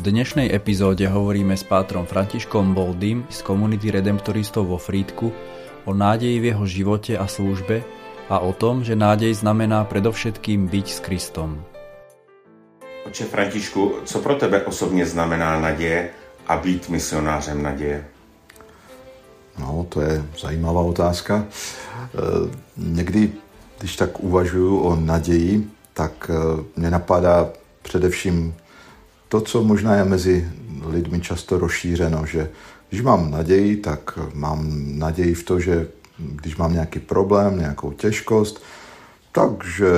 V dnešnej epizóde hovoríme s pátrom Františkom Boldým z komunity redemptoristov vo Frídku o nádeji v jeho živote a službe a o tom, že nádej znamená predovšetkým byť s Kristom. Oče Františku, co pro tebe osobně znamená naděje a být misionářem naděje? No, to je zajímavá otázka. E, někdy, když tak uvažuju o naději, tak e, mě napadá především to, co možná je mezi lidmi často rozšířeno, že když mám naději, tak mám naději v to, že když mám nějaký problém, nějakou těžkost, takže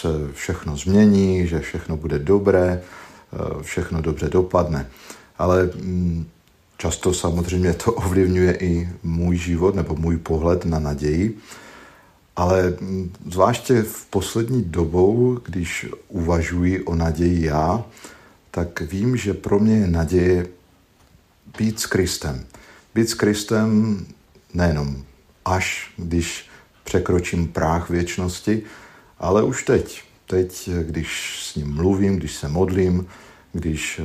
se všechno změní, že všechno bude dobré, eh, všechno dobře dopadne. Ale mm, často samozřejmě to ovlivňuje i můj život nebo můj pohled na naději. Ale mm, zvláště v poslední dobou, když uvažuji o naději já, tak vím, že pro mě je naděje být s Kristem. Být s Kristem nejenom až, když překročím práh věčnosti, ale už teď. Teď, když s ním mluvím, když se modlím, když eh,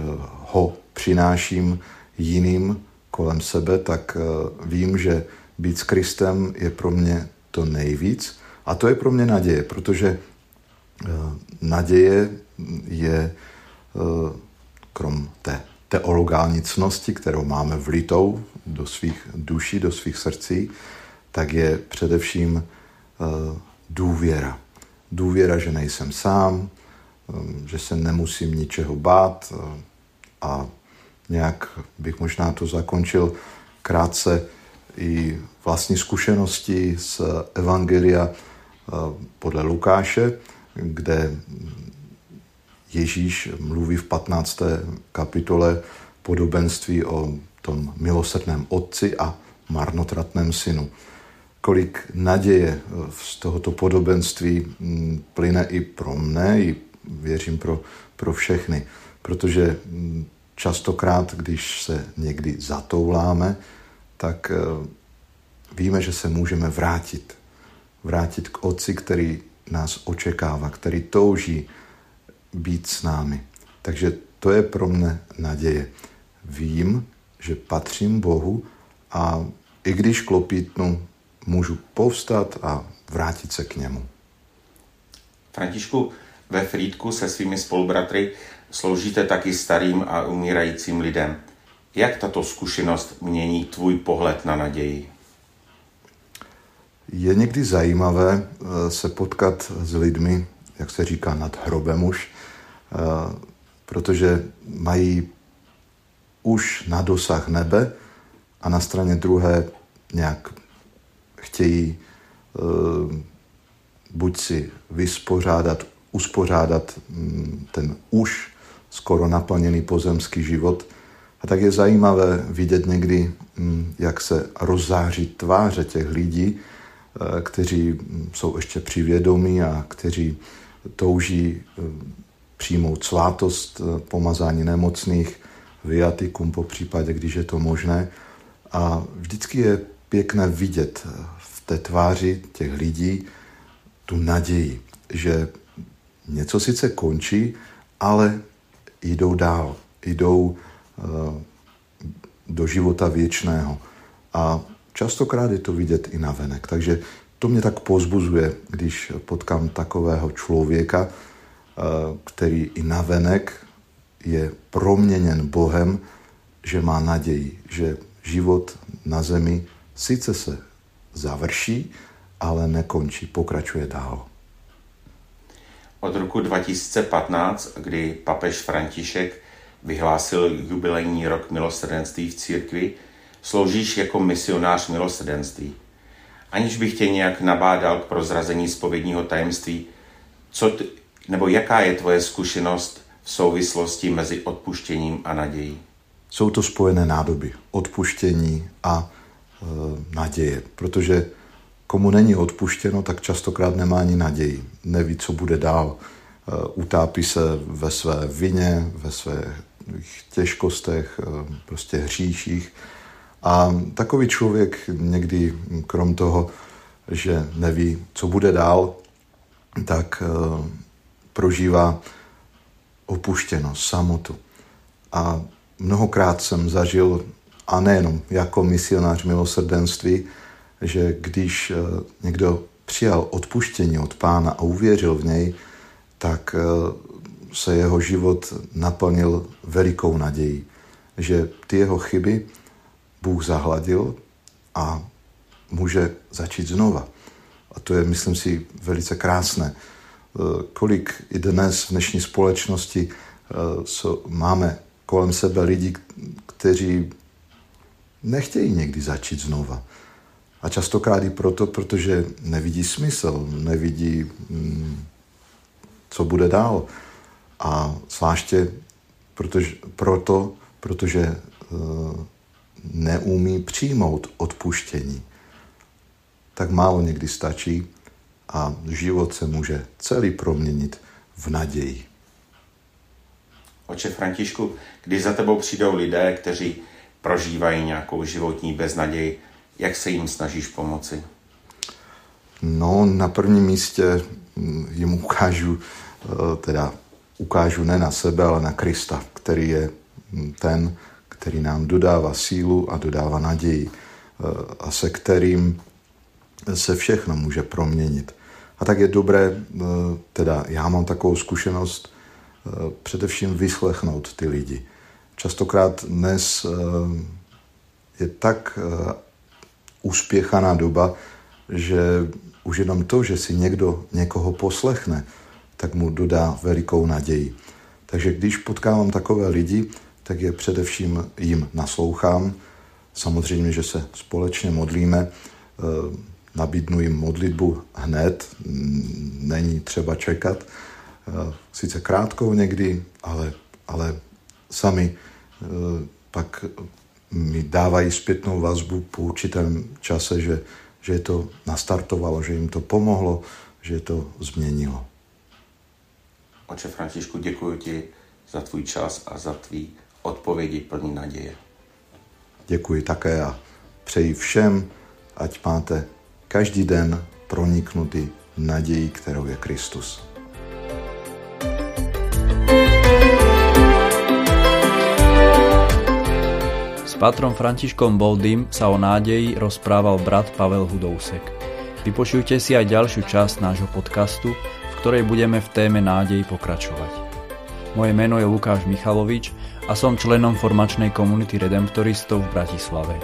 ho přináším jiným kolem sebe, tak eh, vím, že být s Kristem je pro mě to nejvíc. A to je pro mě naděje, protože eh, naděje je krom té teologální cnosti, kterou máme vlitou do svých duší, do svých srdcí, tak je především uh, důvěra. Důvěra, že nejsem sám, um, že se nemusím ničeho bát a nějak bych možná to zakončil krátce i vlastní zkušenosti z Evangelia podle Lukáše, kde Ježíš mluví v 15. kapitole podobenství o tom milosrdném otci a marnotratném synu kolik naděje z tohoto podobenství mm, plyne i pro mne, i věřím pro, pro všechny. Protože mm, častokrát, když se někdy zatouláme, tak eh, víme, že se můžeme vrátit. Vrátit k Otci, který nás očekává, který touží být s námi. Takže to je pro mne naděje. Vím, že patřím Bohu a i když klopítnu, můžu povstat a vrátit se k němu. Františku, ve Frýdku se svými spolubratry sloužíte taky starým a umírajícím lidem. Jak tato zkušenost mění tvůj pohled na naději? Je někdy zajímavé eh, se potkat s lidmi, jak se říká, nad hrobem už, eh, protože mají už na dosah nebe a na straně druhé nějak chtějí uh, buď si vyspořádat, uspořádat um, ten už skoro naplněný pozemský život. A tak je zajímavé vidět někdy, um, jak se rozzáří tváře těch lidí, uh, kteří mm, jsou ještě přivědomí a kteří touží uh, přijmout svátost pomazání nemocných, viatikum po případě, když je to možné. A vždycky je pěkné vidět v té tváři těch lidí tu naději, že něco sice končí, ale jdou dál, jdou do života věčného. A častokrát je to vidět i na venek. Takže to mě tak pozbuzuje, když potkám takového člověka, uh, který i na venek je proměněn Bohem, že má naději, že život na zemi sice se završí, ale nekončí, pokračuje dál. Od roku 2015, kdy papež František vyhlásil jubilejní rok milosrdenství v církvi, sloužíš jako misionář milosrdenství. Aniž bych tě nějak nabádal k prozrazení spovědního tajemství, co ty, nebo jaká je tvoje zkušenost v souvislosti mezi odpuštěním a nadějí? Jsou to spojené nádoby. Odpuštění a e, naděje. Protože komu není odpuštěno, tak častokrát nemá ani naději. Neví, co bude dál. E, utápí se ve své vině, ve svých těžkostech, e, prostě hříších. A takový člověk někdy, krom toho, že neví, co bude dál, tak e, prožívá opuštěnost, samotu. A mnohokrát jsem zažil, a nejenom jako misionář milosrdenství, že když eh, někdo přijal odpuštění od pána a uvěřil v něj, tak eh, se jeho život naplnil velikou nadějí, že ty jeho chyby Bůh zahladil a může začít znova. A to je, myslím si, velice krásné. Eh, kolik i dnes v dnešní společnosti máme kolem sebe lidi, kteří nechtějí někdy začít znova. A častokrát i proto, protože nevidí smysl, nevidí, mm, co bude dál. A zvláště protože, proto, protože eh, neumí přijmout odpuštění. Tak málo někdy stačí a život se může celý proměnit v naději. Oče Františku, když za tebou přijdou lidé, kteří prožívají nějakou životní beznaději, jak se jim snažíš pomoci? No, na prvním místě mm, jim ukážu, eh, teda ukážu ne na sebe, ale na Krista, který je mm, ten, který nám dodává sílu a dodává naději eh, a se kterým se všechno může proměnit. A tak je dobré, eh, teda já mám takovou zkušenost, především vyslechnout ty lidi. Častokrát dnes je tak uspěchaná doba, že už jenom to, že si někdo někoho poslechne, tak mu dodá velikou naději. Takže když potkávám takové lidi, tak je především jim naslouchám. Samozřejmě, že se společně modlíme, eh, nabídnu jim modlitbu hned, není třeba čekat. Eh, sice krátkou někdy, ale, ale sami eh, pak mi dávají zpětnou vazbu po určitém čase, že, že je to nastartovalo, že jim to pomohlo, že je to změnilo. Oče Františku, děkuji ti za tvůj čas a za tvý odpovědi plný naděje. Děkuji také a přeji všem, ať máte každý den proniknutý naději, kterou je Kristus. patrom Františkom Boldým sa o nádeji rozprával brat Pavel Hudousek. Vypočujte si aj ďalšiu časť nášho podcastu, v ktorej budeme v téme nádej pokračovať. Moje meno je Lukáš Michalovič a som členom formačnej komunity redemptoristov v Bratislave.